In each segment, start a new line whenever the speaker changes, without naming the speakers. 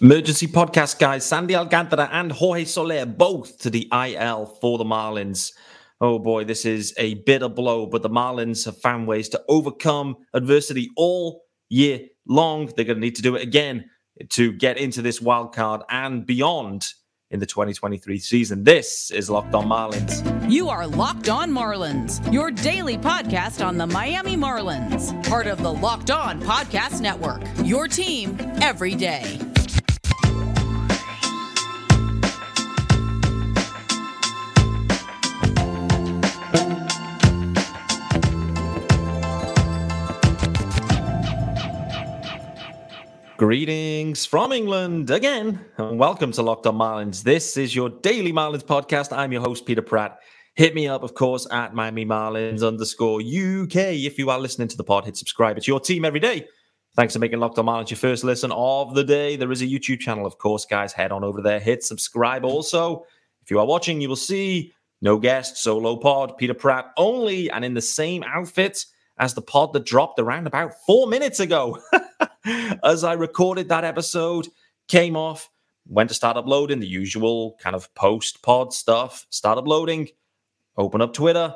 Emergency podcast guys, Sandy Alcantara and Jorge Soler both to the IL for the Marlins. Oh boy, this is a bitter blow, but the Marlins have found ways to overcome adversity all year long. They're going to need to do it again to get into this wild card and beyond in the 2023 season. This is Locked On Marlins.
You are Locked On Marlins, your daily podcast on the Miami Marlins, part of the Locked On Podcast Network. Your team every day.
Greetings from England again, and welcome to Locked On Marlins. This is your daily Marlins podcast. I'm your host, Peter Pratt. Hit me up, of course, at Miami Marlins underscore UK. If you are listening to the pod, hit subscribe. It's your team every day. Thanks for making Locked On Marlins your first listen of the day. There is a YouTube channel, of course, guys. Head on over there, hit subscribe. Also, if you are watching, you will see no guest, solo pod, Peter Pratt only, and in the same outfit as the pod that dropped around about four minutes ago. as I recorded that episode, came off, went to start uploading the usual kind of post pod stuff, start uploading, open up Twitter.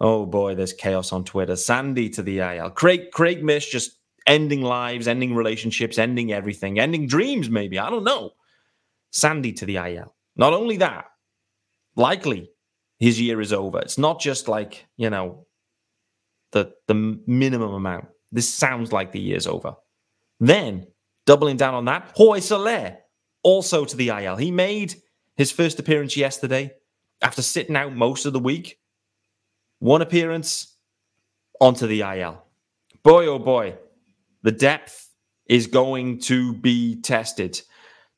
Oh boy, there's chaos on Twitter. Sandy to the IL. Craig Craig Mish just ending lives, ending relationships, ending everything, ending dreams, maybe. I don't know. Sandy to the IL. Not only that, likely his year is over. It's not just like, you know, the the minimum amount. This sounds like the year's over. Then, doubling down on that, Jorge Soler, also to the IL. He made his first appearance yesterday after sitting out most of the week. One appearance onto the IL. Boy, oh boy, the depth is going to be tested.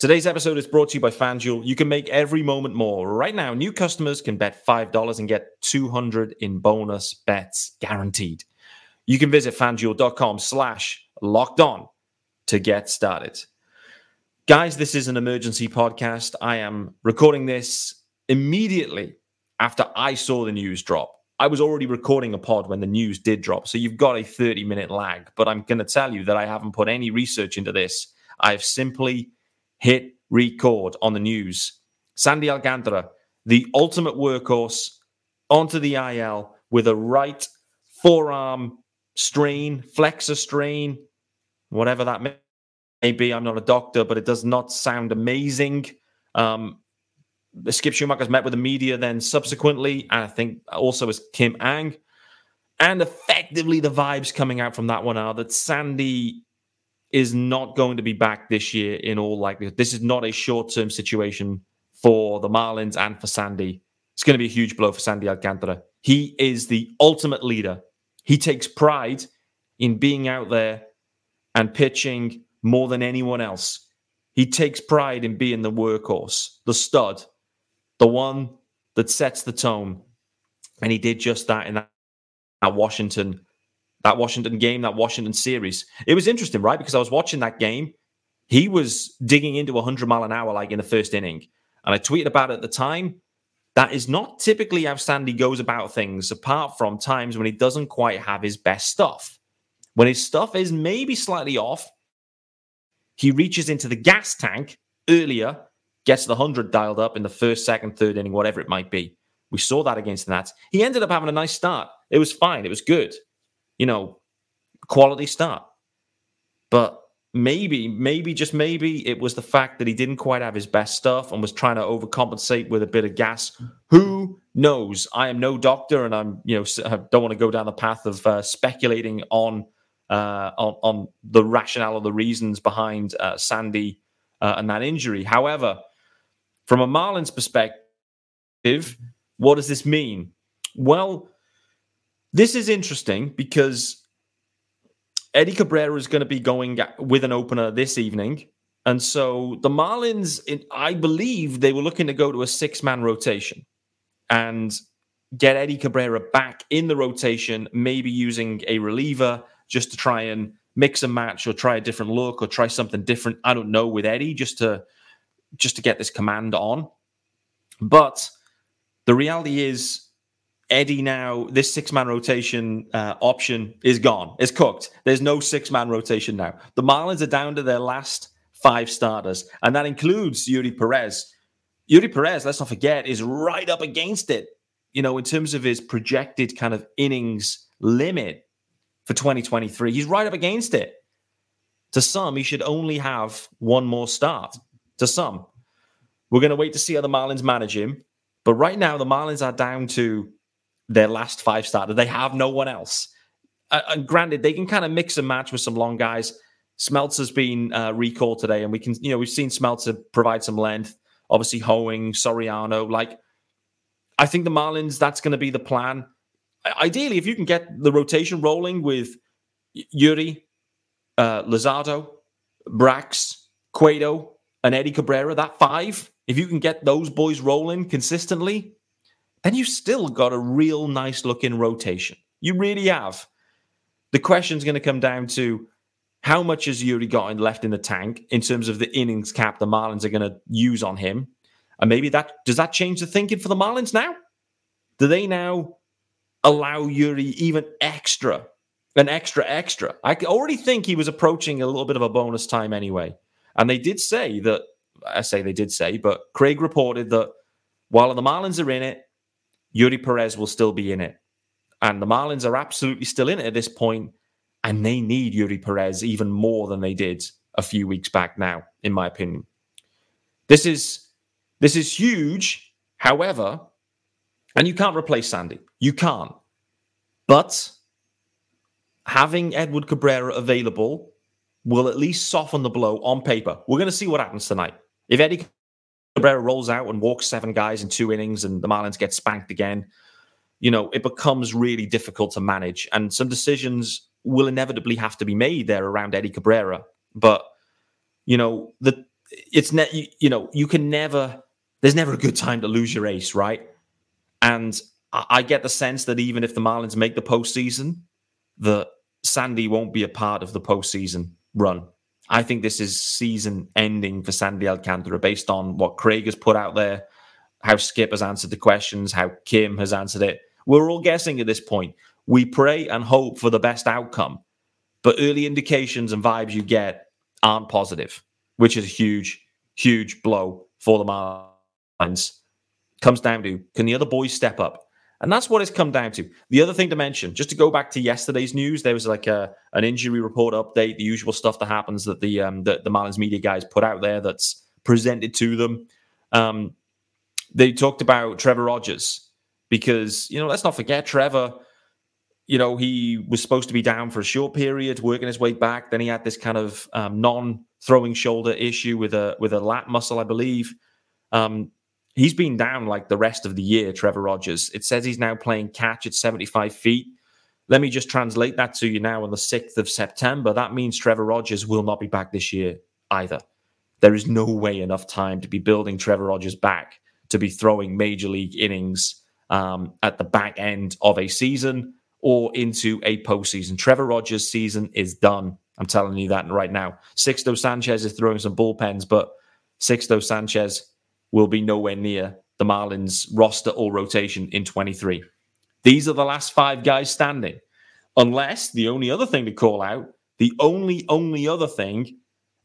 Today's episode is brought to you by FanDuel. You can make every moment more. Right now, new customers can bet $5 and get 200 in bonus bets guaranteed. You can visit fanduel.com slash locked on to get started. Guys, this is an emergency podcast. I am recording this immediately after I saw the news drop. I was already recording a pod when the news did drop. So you've got a 30 minute lag. But I'm going to tell you that I haven't put any research into this. I've simply hit record on the news. Sandy Alcantara, the ultimate workhorse, onto the IL with a right forearm strain, flexor strain, whatever that may be. I'm not a doctor, but it does not sound amazing. Um, Skip Schumaker's met with the media then subsequently, and I think also as Kim Ng. And effectively, the vibes coming out from that one are that Sandy is not going to be back this year in all likelihood. This is not a short term situation for the Marlins and for Sandy. It's going to be a huge blow for Sandy Alcantara. He is the ultimate leader. He takes pride in being out there and pitching more than anyone else. He takes pride in being the workhorse, the stud, the one that sets the tone. And he did just that in that, that Washington, that Washington game, that Washington series. It was interesting, right? Because I was watching that game. He was digging into 100 mile an hour like in the first inning. And I tweeted about it at the time. That is not typically how Sandy goes about things, apart from times when he doesn't quite have his best stuff. When his stuff is maybe slightly off, he reaches into the gas tank earlier, gets the 100 dialed up in the first, second, third inning, whatever it might be. We saw that against the Nats. He ended up having a nice start. It was fine. It was good. You know, quality start. But maybe, maybe, just maybe it was the fact that he didn't quite have his best stuff and was trying to overcompensate with a bit of gas. Who knows? I am no doctor and I'm, you know, don't want to go down the path of uh, speculating on uh, on, on, the rationale or the reasons behind uh, Sandy uh, and that injury. However, from a Marlins perspective, what does this mean? Well, this is interesting because Eddie Cabrera is going to be going with an opener this evening. And so the Marlins, I believe they were looking to go to a six man rotation and get Eddie Cabrera back in the rotation, maybe using a reliever just to try and mix and match or try a different look or try something different. I don't know with Eddie just to just to get this command on. But the reality is, Eddie now this six man rotation uh, option is gone. It's cooked. There's no six man rotation now. The Marlins are down to their last five starters, and that includes Eury Perez. Eury Perez, let's not forget, is right up against it. You know, in terms of his projected kind of innings limit for 2023, he's right up against it. To some, he should only have one more start. To some, we're going to wait to see how the Marlins manage him. But right now, the Marlins are down to their last five starter. They have no one else. Uh, and granted, they can kind of mix and match with some long guys. Smeltzer's been uh, recalled today, and we can, you know, we've seen Smeltzer provide some length. Obviously, Hoeing, Soriano. Like, I think the Marlins, that's going to be the plan. Ideally, if you can get the rotation rolling with Eury, uh, Luzardo, Brax, Cueto, and Eddie Cabrera, that five, if you can get those boys rolling consistently, then you've still got a real nice looking rotation. You really have. The question's going to come down to how much has Eury got left in the tank in terms of the innings cap the Marlins are going to use on him? And maybe that does that change the thinking for the Marlins now? Do they now allow Eury even extra, an extra extra? I already think he was approaching a little bit of a bonus time anyway. And they did say that, I say they did say, but Craig reported that while the Marlins are in it, Eury Perez will still be in it. And the Marlins are absolutely still in it at this point, and they need Eury Perez even more than they did a few weeks back now, in my opinion. This is this is huge, however, and you can't replace Sandy. You can't. But having Edward Cabrera available will at least soften the blow on paper. We're going to see what happens tonight. If Eddie Cabrera rolls out and walks seven guys in two innings and the Marlins get spanked again, you know, it becomes really difficult to manage. And some decisions will inevitably have to be made there around Eddie Cabrera. But, you know, the it's net you, you know, you can never there's never a good time to lose your ace, right? And I, get the sense that even if the Marlins make the postseason, that Sandy won't be a part of the postseason run. I think this is season ending for Sandy Alcantara based on what Craig has put out there, how Skip has answered the questions, how Kim has answered it. We're all guessing at this point. We pray and hope for the best outcome, but early indications and vibes you get aren't positive, which is a huge, huge blow for the Marlins. Comes down to can the other boys step up? And that's what it's come down to. The other thing to mention, just to go back to yesterday's news, there was like a an injury report update, the usual stuff that happens that the um the, the Marlins media guys put out there that's presented to them. Um, they talked about Trevor Rogers because you know let's not forget Trevor. You know he was supposed to be down for a short period, working his way back. Then he had this kind of um, non-throwing shoulder issue with a with a lat muscle, I believe. Um, he's been down like the rest of the year, Trevor Rogers. It says he's now playing catch at 75 feet. Let me just translate that to you now on the 6th of September. That means Trevor Rogers will not be back this year either. There is no way enough time to be building Trevor Rogers back to be throwing major league innings um, at the back end of a season or into a postseason. Trevor Rogers' season is done. I'm telling you that right now. Sixto Sanchez is throwing some bullpens, but Sixto Sanchez will be nowhere near the Marlins roster or rotation in 23. These are the last five guys standing. Unless the only other thing to call out, the only, only other thing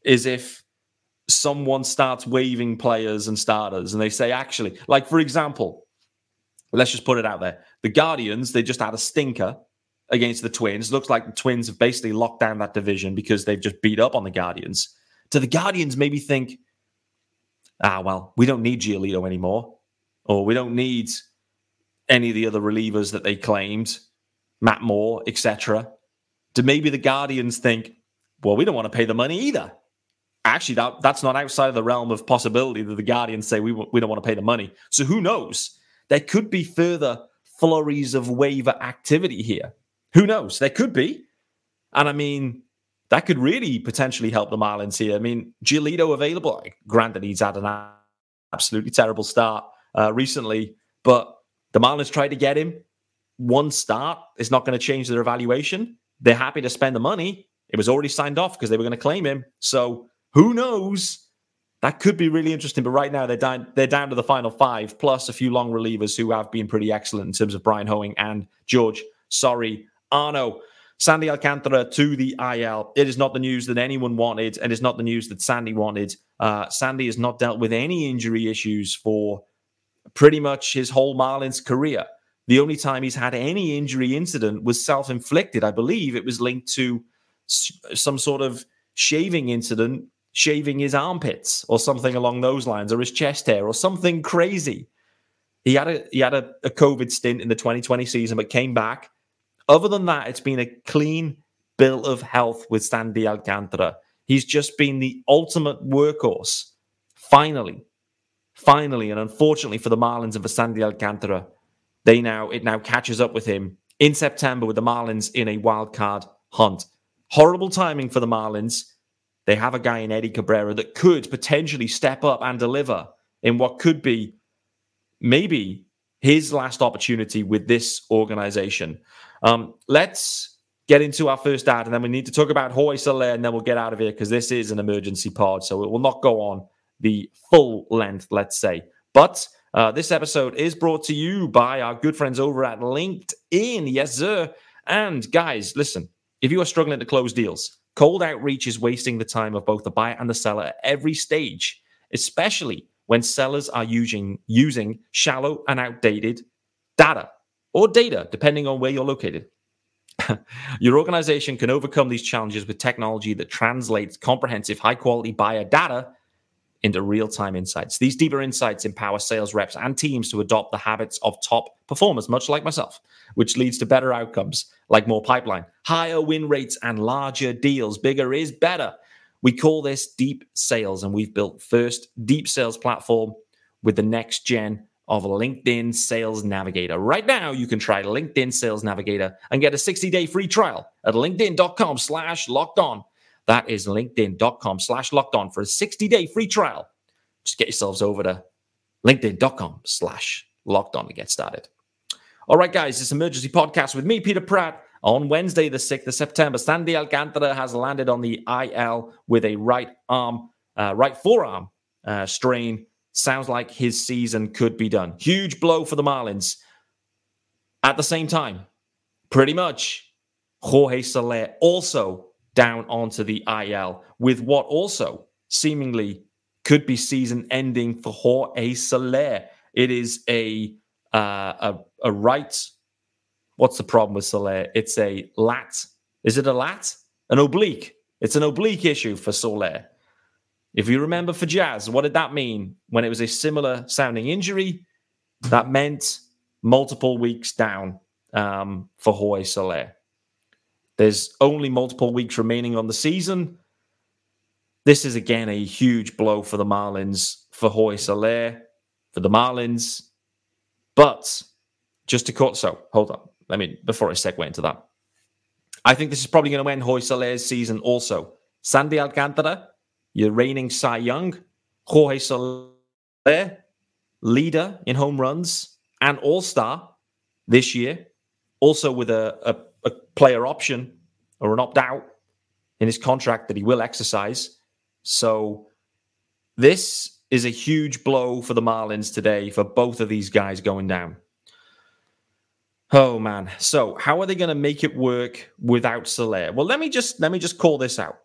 is if someone starts waving players and starters and they say, actually, like for example, let's just put it out there. The Guardians, they just had a stinker against the Twins. Looks like the Twins have basically locked down that division because they've just beat up on the Guardians. Do the Guardians maybe think, ah, well, we don't need Giolito anymore, or we don't need any of the other relievers that they claimed, Matt Moore, etc. Do maybe the Guardians think, well, we don't want to pay the money either? Actually, that, that's not outside of the realm of possibility that the Guardians say we, we don't want to pay the money. So who knows? There could be further flurries of waiver activity here. Who knows? There could be. And I mean, that could really potentially help the Marlins here. I mean, Giolito available. Granted, he's had an absolutely terrible start uh, recently, but the Marlins tried to get him. One start is not going to change their evaluation. They're happy to spend the money. It was already signed off because they were going to claim him. So who knows? That could be really interesting. But right now they're down they're down to the final five, plus a few long relievers who have been pretty excellent in terms of Bryan Hoeing and George. Sorry, Arno. Sandy Alcantara to the IL. It is not the news that anyone wanted, and it's not the news that Sandy wanted. Uh, Sandy has not dealt with any injury issues for pretty much his whole Marlins career. The only time he's had any injury incident was self inflicted. I believe it was linked to some sort of shaving incident, shaving his armpits or something along those lines, or his chest hair or something crazy. He had a he had a, a COVID stint in the 2020 season, but came back. Other than that, it's been a clean bill of health with Sandy Alcantara. He's just been the ultimate workhorse. Finally, finally, and unfortunately for the Marlins and for Sandy Alcantara, they now it now catches up with him in September with the Marlins in a wild card hunt. Horrible timing for the Marlins. They have a guy in Eddie Cabrera that could potentially step up and deliver in what could be maybe his last opportunity with this organization. Um, let's get into our first ad, and then we need to talk about Jorge Soler, and then we'll get out of here because this is an emergency pod, so it will not go on the full length, let's say. But uh, this episode is brought to you by our good friends over at LinkedIn. Yes, sir. And guys, listen, if you are struggling to close deals, cold outreach is wasting the time of both the buyer and the seller at every stage, especially when sellers are using, using shallow and outdated data or data, depending on where you're located. Your organization can overcome these challenges with technology that translates comprehensive, high quality buyer data into real time insights. These deeper insights empower sales reps and teams to adopt the habits of top performers, much like myself, which leads to better outcomes like more pipeline, higher win rates, and larger deals. Bigger is better. We call this deep sales, and we've built first deep sales platform with the next gen of LinkedIn Sales Navigator. Right now, you can try LinkedIn Sales Navigator and get a 60-day free trial at linkedin.com slash locked on. That is linkedin.com slash locked on for a 60 day free trial. Just get yourselves over to linkedin.com slash locked on to get started. All right, guys, this emergency podcast with me, Peter Pratt. On Wednesday, the 6th of September, Sandy Alcantara has landed on the IL with a right arm, uh, right forearm uh, strain. Sounds like his season could be done. Huge blow for the Marlins. At the same time, pretty much, Jorge Soler also down onto the IL with what also seemingly could be season ending for Jorge Soler. It is a uh, a, a right. What's the problem with Soler? It's a lat. Is it a lat? An oblique. It's an oblique issue for Soler. If you remember for Jazz, what did that mean when it was a similar sounding injury? That meant multiple weeks down um, for Jorge Soler. There's only multiple weeks remaining on the season. This is again a huge blow for the Marlins, for Jorge Soler, for the Marlins. But just to cut, so hold on. I mean, before I segue into that, I think this is probably going to end Jorge Soler's season also. Sandy Alcantara, your reigning Cy Young, Jorge Soler, leader in home runs and all star this year, also with a, a a player option or an opt out in his contract that he will exercise. So this is a huge blow for the Marlins today for both of these guys going down. Oh man. So how are they going to make it work without Soler? Well, let me just let me just call this out.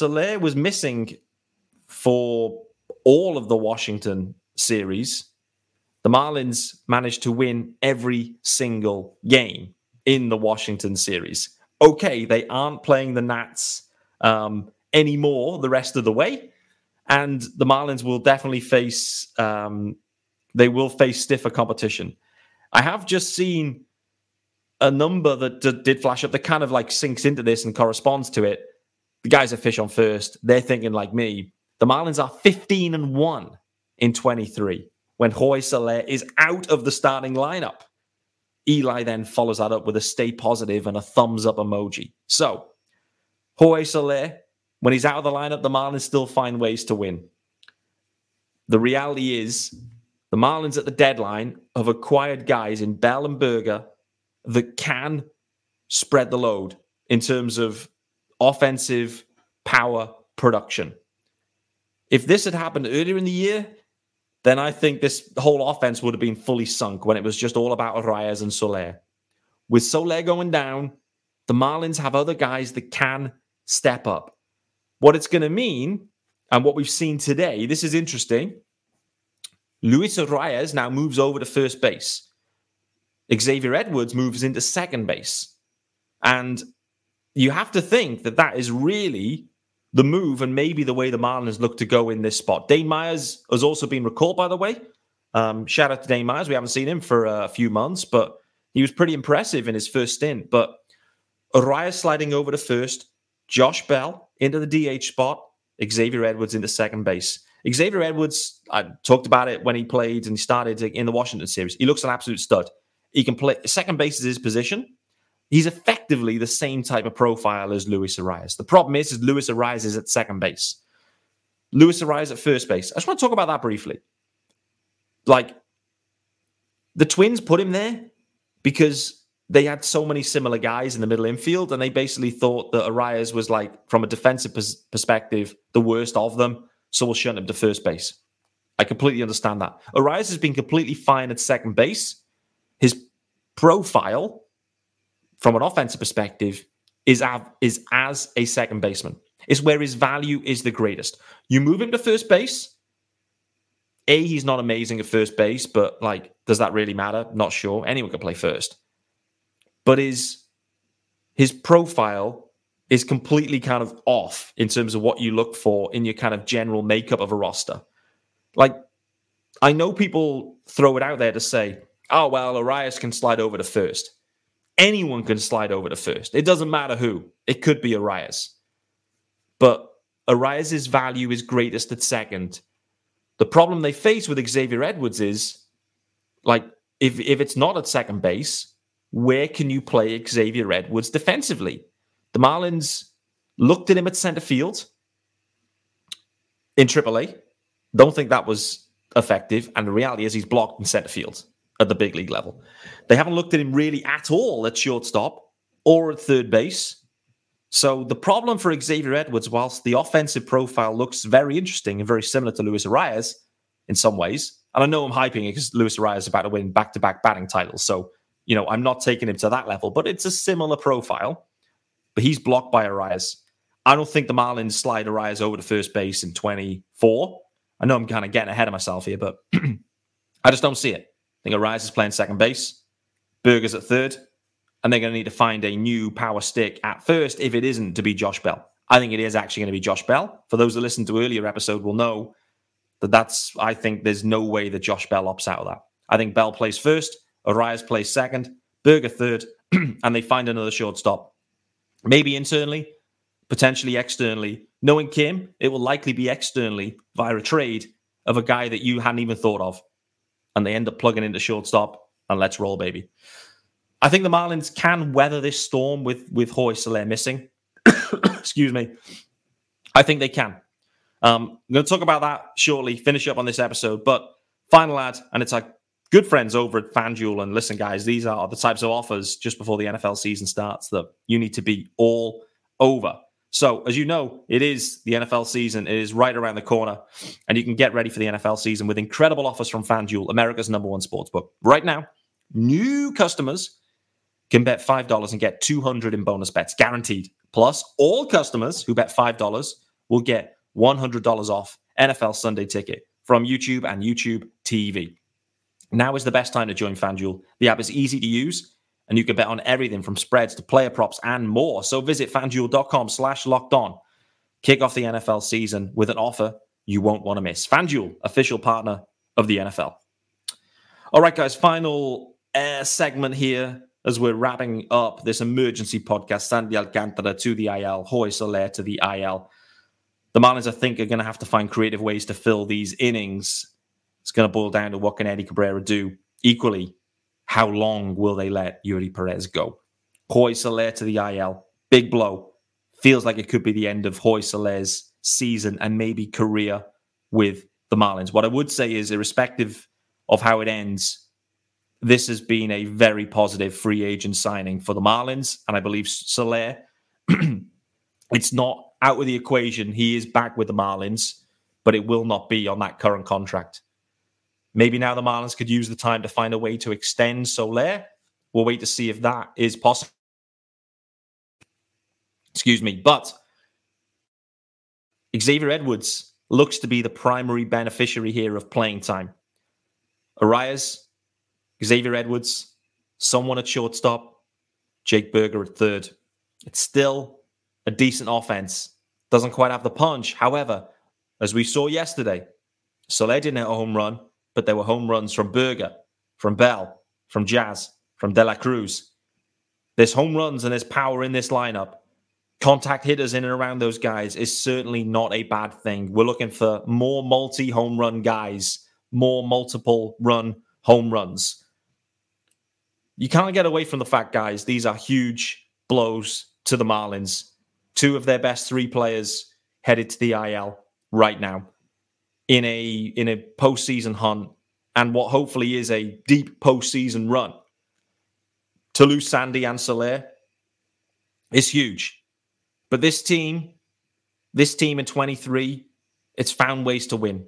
Soler was missing for all of the Washington series. The Marlins managed to win every single game in the Washington series. Okay, they aren't playing the Nats um, anymore the rest of the way, and the Marlins will definitely face um, they will face stiffer competition. I have just seen a number that d- did flash up that kind of like sinks into this and corresponds to it. The guys at Fish on First, they're thinking like me. The Marlins are 15 and 1 in 23 when Jorge Soler is out of the starting lineup. Eli then follows that up with a stay positive and a thumbs up emoji. So, Jorge Soler, when he's out of the lineup, the Marlins still find ways to win. The reality is, the Marlins at the deadline have acquired guys in Bell and Burger that can spread the load in terms of offensive power production. If this had happened earlier in the year, then I think this whole offense would have been fully sunk when it was just all about Arraez and Soler. with Soler going down, the Marlins have other guys that can step up. What it's going to mean, and what we've seen today, this is interesting. Luis Arraez now moves over to first base. Xavier Edwards moves into second base. And you have to think that that is really the move and maybe the way the Marlins look to go in this spot. Dane Myers has also been recalled, by the way. Um, shout out to Dane Myers. We haven't seen him for a few months, but he was pretty impressive in his first stint. But Arraez sliding over to first, Josh Bell into the DH spot, Xavier Edwards into second base. Xavier Edwards, I talked about it when he played and started in the Washington series. He looks an absolute stud. He can play second base is his position. He's effectively the same type of profile as Luis Arraez. The problem is, is Luis Arraez is at second base. Luis Arraez at first base. I just want to talk about that briefly. Like, the Twins put him there because they had so many similar guys in the middle infield, and they basically thought that Arraez was like, from a defensive pers- perspective, the worst of them. So we'll shunt him to first base. I completely understand that. Arraez has been completely fine at second base. His profile from an offensive perspective, is, av- is as a second baseman. It's where his value is the greatest. You move him to first base. A, he's not amazing at first base, but like, does that really matter? Not sure. Anyone can play first. But his his profile is completely kind of off in terms of what you look for in your kind of general makeup of a roster. Like, I know people throw it out there to say, oh, well, Arraez can slide over to first anyone can slide over to first. It doesn't matter who. It could be Arraez. But Arraez's value is greatest at second. The problem they face with Xavier Edwards is like if if it's not at second base, where can you play Xavier Edwards defensively? The Marlins looked at him at center field in AAA. Don't think that was effective. And the reality is he's blocked in center field at the big league level. They haven't looked at him really at all at shortstop or at third base. So the problem for Xavier Edwards, whilst the offensive profile looks very interesting and very similar to Luis Arraez in some ways, and I know I'm hyping it because Luis Arraez is about to win back-to-back batting titles, so you know I'm not taking him to that level, but it's a similar profile. But he's blocked by Arraez. I don't think the Marlins slide Arraez over to first base in 24. I know I'm kind of getting ahead of myself here, but I just don't see it. I think Arraez is playing second base, Burger's at third, and they're going to need to find a new power stick at first if it isn't to be Josh Bell. I think it is actually going to be Josh Bell. For those that listened to earlier episode will know that that's, I think there's no way that Josh Bell opts out of that. I think Bell plays first, Arraez plays second, Burger third, and they find another shortstop. Maybe internally, potentially externally. Knowing Kim, it will likely be externally via a trade of a guy that you hadn't even thought of and they end up plugging into shortstop and let's roll, baby. I think the Marlins can weather this storm with with Jorge Soler missing. Excuse me. I think they can. Um, I'm going to talk about that shortly, finish up on this episode. But final ad, and it's like good friends over at FanDuel. And listen, guys, these are the types of offers just before the NFL season starts that you need to be all over. So, as you know, it is the NFL season. It is right around the corner, and you can get ready for the NFL season with incredible offers from FanDuel, America's number one sports book. Right now, new customers can bet $5 and get 200 in bonus bets guaranteed. Plus, all customers who bet $5 will get $100 off NFL Sunday ticket from YouTube and YouTube TV. Now is the best time to join FanDuel. The app is easy to use and you can bet on everything from spreads to player props and more. So visit fanduel.com slash locked on. Kick off the NFL season with an offer you won't want to miss. FanDuel, official partner of the NFL. All right, guys, final uh, segment here as we're wrapping up this emergency podcast. Sandy Alcantara to the IL, Jorge Soler to the IL. The Marlins, I think, are going to have to find creative ways to fill these innings. It's going to boil down to what can Eddie Cabrera do equally how long will they let Eury Perez go? Jorge Soler to the IL, big blow. Feels like it could be the end of Jorge Soler's season and maybe career with the Marlins. What I would say is, irrespective of how it ends, this has been a very positive free agent signing for the Marlins. And I believe Soler, it's not out of the equation. He is back with the Marlins, but it will not be on that current contract. Maybe now the Marlins could use the time to find a way to extend Soler We'll wait to see if that is possible. Excuse me. But Xavier Edwards looks to be the primary beneficiary here of playing time. Arraez, Xavier Edwards, someone at shortstop, Jake Burger at third. It's still a decent offense. Doesn't quite have the punch. However, as we saw yesterday, Soler didn't hit a home run, but there were home runs from Burger, from Bell, from Jazz, from De La Cruz. There's home runs and there's power in this lineup. Contact hitters in and around those guys is certainly not a bad thing. We're looking for more multi home run guys, more multiple run home runs. You can't get away from the fact, guys, these are huge blows to the Marlins. Two of their best three players headed to the IL right now in a in a postseason hunt and what hopefully is a deep postseason run. To lose Sandy and Soler is huge. But this team, this team in 23, it's found ways to win.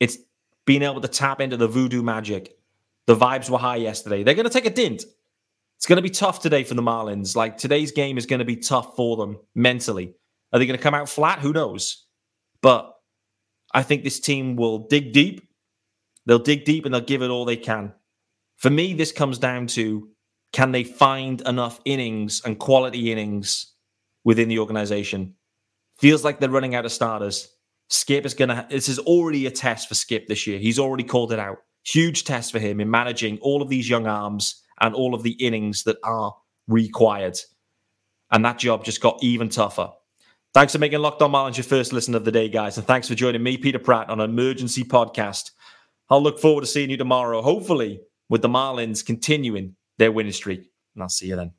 It's been able to tap into the voodoo magic. The vibes were high yesterday. They're going to take a dint. It's going to be tough today for the Marlins. Like today's game is going to be tough for them mentally. Are they going to come out flat? Who knows? But I think this team will dig deep. They'll dig deep and they'll give it all they can. For me, this comes down to can they find enough innings and quality innings within the organization? Feels like they're running out of starters. Skip is going to, this is already a test for Skip this year. He's already called it out. Huge test for him in managing all of these young arms and all of the innings that are required. And that job just got even tougher. Thanks for making Locked On Marlins your first listen of the day, guys. And thanks for joining me, Peter Pratt, on an emergency podcast. I'll look forward to seeing you tomorrow, hopefully, with the Marlins continuing their winning streak. And I'll see you then.